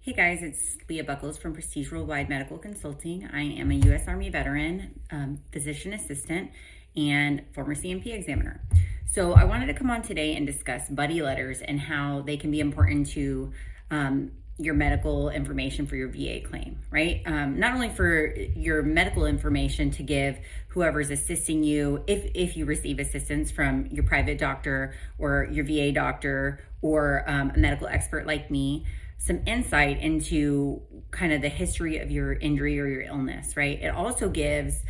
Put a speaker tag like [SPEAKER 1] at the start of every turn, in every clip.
[SPEAKER 1] Hey guys, it's Leah Bucholz from Prestige Worldwide Medical Consulting. I am a U.S. Army veteran, um, physician assistant, and former C&P examiner. So I wanted to come on today and discuss buddy letters and how they can be important to um, your medical information for your VA claim, right? Um, not only for your medical information to give whoever's assisting you, if if you receive assistance from your private doctor or your VA doctor or um, a medical expert like me, some insight into kind of the history of your injury or your illness, right? It also gives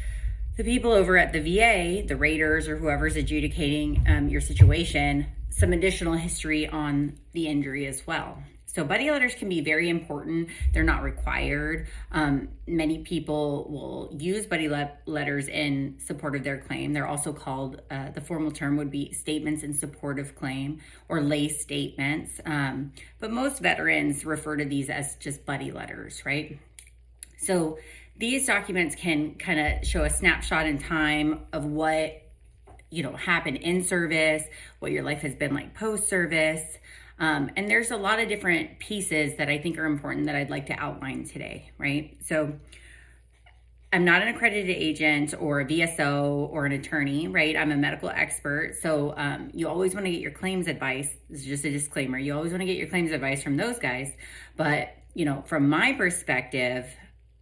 [SPEAKER 1] the people over at the VA, the raters or whoever's adjudicating um, your situation, some additional history on the injury as well. So, buddy letters can be very important. They're not required. Um, many people will use buddy le- letters in support of their claim. They're also called, uh, the formal term would be statements in support of claim or lay statements. Um, but most veterans refer to these as just buddy letters, right? So, these documents can kind of show a snapshot in time of what you know happened in service, what your life has been like post service. Um, and there's a lot of different pieces that I think are important that I'd like to outline today, right? So I'm not an accredited agent or a VSO or an attorney, right? I'm a medical expert. So um, you always want to get your claims advice. This is just a disclaimer. You always want to get your claims advice from those guys. But, you know, from my perspective,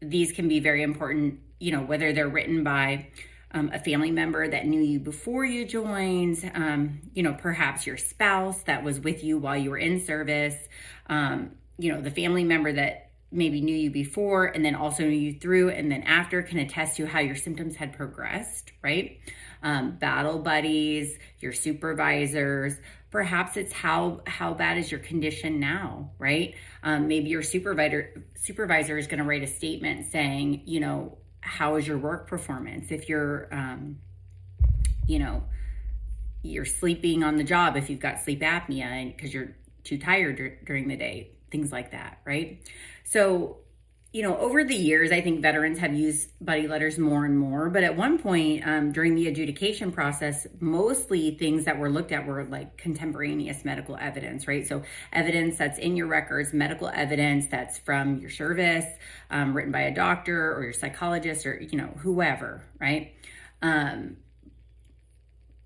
[SPEAKER 1] these can be very important, you know, whether they're written by um, a family member that knew you before you joined, um, you know, perhaps your spouse that was with you while you were in service, um, you know, the family member that maybe knew you before and then also knew you through and then after can attest to how your symptoms had progressed, right? Um, battle buddies, your supervisors, perhaps it's how how bad is your condition now right um, maybe your supervisor supervisor is going to write a statement saying you know how is your work performance? If you're um, you know you're sleeping on the job if you've got sleep apnea and because you're too tired dur- during the day things like that right? So you know, over the years, I think veterans have used buddy letters more and more. But at one point um, during the adjudication process, mostly things that were looked at were like contemporaneous medical evidence, right? So evidence that's in your records, medical evidence that's from your service, um, written by a doctor or your psychologist or, you know, whoever, right? Um,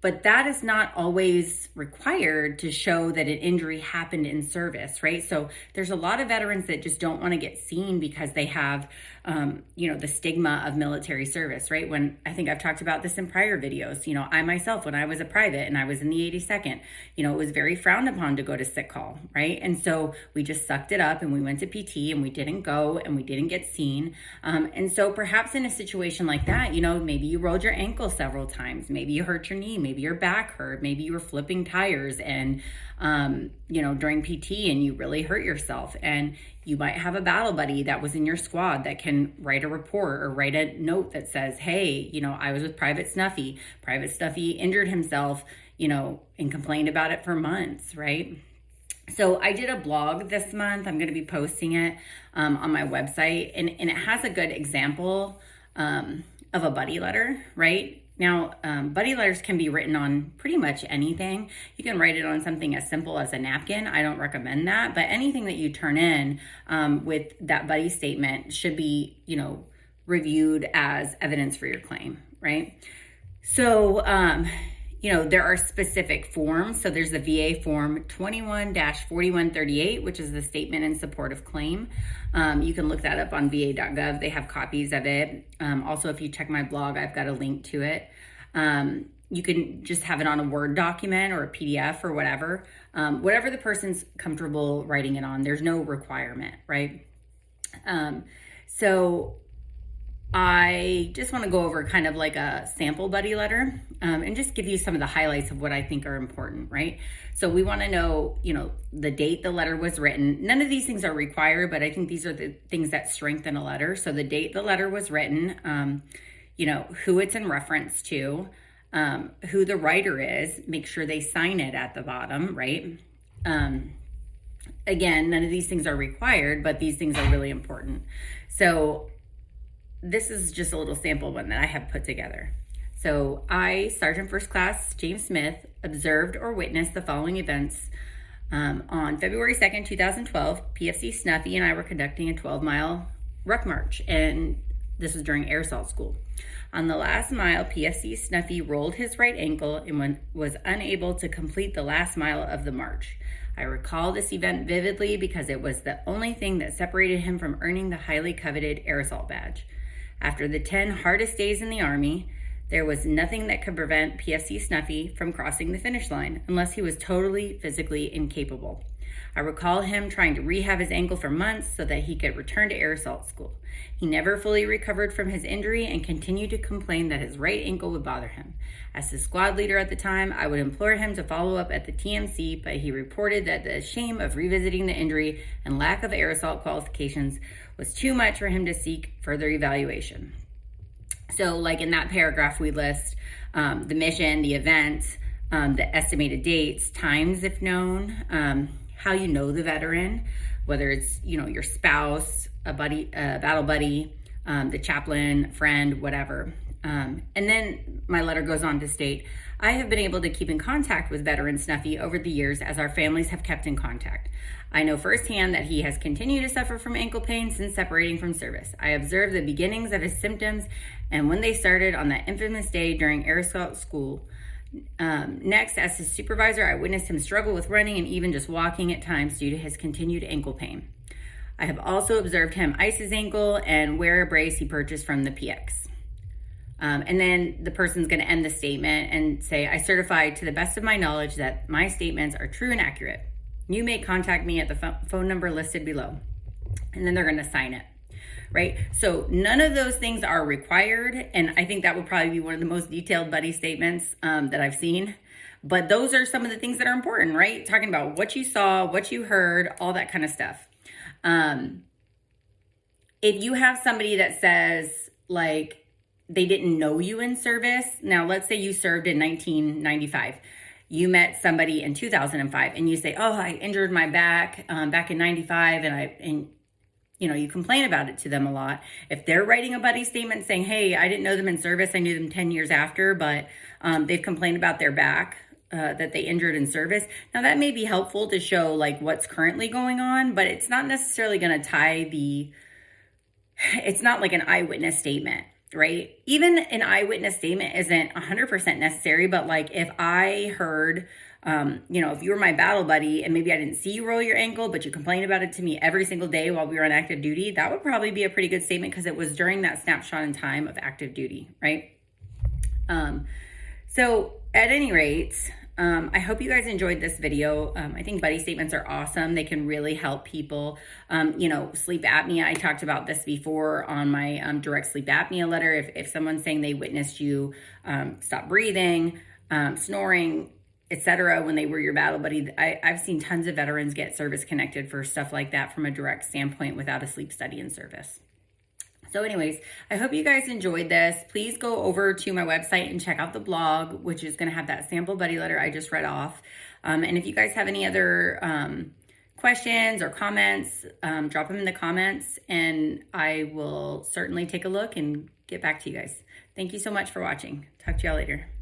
[SPEAKER 1] but that is not always required to show that an injury happened in service, right? So there's a lot of veterans that just don't want to get seen because they have um, you know, the stigma of military service, right? When I think I've talked about this in prior videos, you know, I myself, when I was a private and I was in the 82nd, you know, it was very frowned upon to go to sick call, right? And so we just sucked it up and we went to PT and we didn't go and we didn't get seen. Um, and so perhaps in a situation like that, you know, maybe you rolled your ankle several times, maybe you hurt your knee, maybe your back hurt, maybe you were flipping tires and, um, you know, during PT and you really hurt yourself. And you might have a battle buddy that was in your squad that can write a report or write a note that says, hey, you know, I was with Private Snuffy. Private Snuffy injured himself, you know, and complained about it for months, right? So I did a blog this month. I'm going to be posting it um, on my website, and, and it has a good example um, of a buddy letter, right? Now, um, buddy letters can be written on pretty much anything. You can write it on something as simple as a napkin. I don't recommend that, but anything that you turn in um, with that buddy statement should be, you know, reviewed as evidence for your claim, right? So, um, you know, there are specific forms. So there's the VA form 21 4138, which is the statement in support of claim. Um, you can look that up on va.gov. They have copies of it. Um, also, if you check my blog, I've got a link to it. Um, you can just have it on a Word document or a PDF or whatever. Um, whatever the person's comfortable writing it on, there's no requirement, right? Um, so I just want to go over kind of like a sample buddy letter um, and just give you some of the highlights of what I think are important, right? So we want to know, you know, the date the letter was written. None of these things are required, but I think these are the things that strengthen a letter. So the date the letter was written, um, you know, who it's in reference to, um, who the writer is, make sure they sign it at the bottom, right? Um, again, none of these things are required, but these things are really important. So this is just a little sample one that I have put together. So I, Sergeant First Class James Smith, observed or witnessed the following events Um, on February 2nd, 2012, PFC Snuffy and I were conducting a 12 mile ruck march, and this was during air assault school. On the last mile, PFC Snuffy rolled his right ankle and was unable to complete the last mile of the march. I recall this event vividly because it was the only thing that separated him from earning the highly coveted air assault badge. After the 10 hardest days in the Army, there was nothing that could prevent PFC Snuffy from crossing the finish line unless he was totally physically incapable. I recall him trying to rehab his ankle for months so that he could return to air assault school. He never fully recovered from his injury and continued to complain that his right ankle would bother him. As the squad leader at the time, I would implore him to follow up at the TMC, but he reported that the shame of revisiting the injury and lack of air assault qualifications was too much for him to seek further evaluation. So, like in that paragraph, we list um, the mission, the event, um, the estimated dates, times if known, um, how you know the veteran, whether it's you know your spouse, a buddy, a battle buddy, um, the chaplain, friend, whatever. Um, and then my letter goes on to state I have been able to keep in contact with veteran Snuffy over the years as our families have kept in contact. I know firsthand that he has continued to suffer from ankle pain since separating from service. I observed the beginnings of his symptoms and when they started on that infamous day during Air Assault School. Um, next, as his supervisor, I witnessed him struggle with running and even just walking at times due to his continued ankle pain. I have also observed him ice his ankle and wear a brace he purchased from the PX. Um, and then the person's going to end the statement and say, I certify to the best of my knowledge that my statements are true and accurate. You may contact me at the phone number listed below. And then they're going to sign it. Right. So none of those things are required. And I think that would probably be one of the most detailed buddy statements um, that I've seen. But those are some of the things that are important, right? Talking about what you saw, what you heard, all that kind of stuff. Um, if you have somebody that says, like, they didn't know you in service. Now, let's say you served in 1995. You met somebody in 2005 and you say, Oh, I injured my back um, back in 95 and I, and you know, you complain about it to them a lot. If they're writing a buddy statement saying, Hey, I didn't know them in service, I knew them 10 years after, but um, they've complained about their back. Uh, that they injured in service. Now that may be helpful to show like what's currently going on, but it's not necessarily going to tie the. It's not like an eyewitness statement right? Even an eyewitness statement isn't 100% necessary, but like if I heard, um, you know, if you were my battle buddy and maybe I didn't see you roll your ankle, but you complained about it to me every single day while we were on active duty, that would probably be a pretty good statement because it was during that snapshot in time of active duty, right? Um, so at any rate, um, I hope you guys enjoyed this video. Um, I think buddy statements are awesome. They can really help people. Um, you know, sleep apnea, I talked about this before on my um, direct sleep apnea letter. If, if someone's saying they witnessed you um, stop breathing, um, snoring, etc., when they were your battle buddy, I, I've seen tons of veterans get service connected for stuff like that from a direct standpoint without a sleep study in service. So, anyways, I hope you guys enjoyed this. Please go over to my website and check out the blog, which is going to have that sample buddy letter I just read off. Um, and if you guys have any other um, questions or comments, um, drop them in the comments, and I will certainly take a look and get back to you guys. Thank you so much for watching. Talk to y'all later.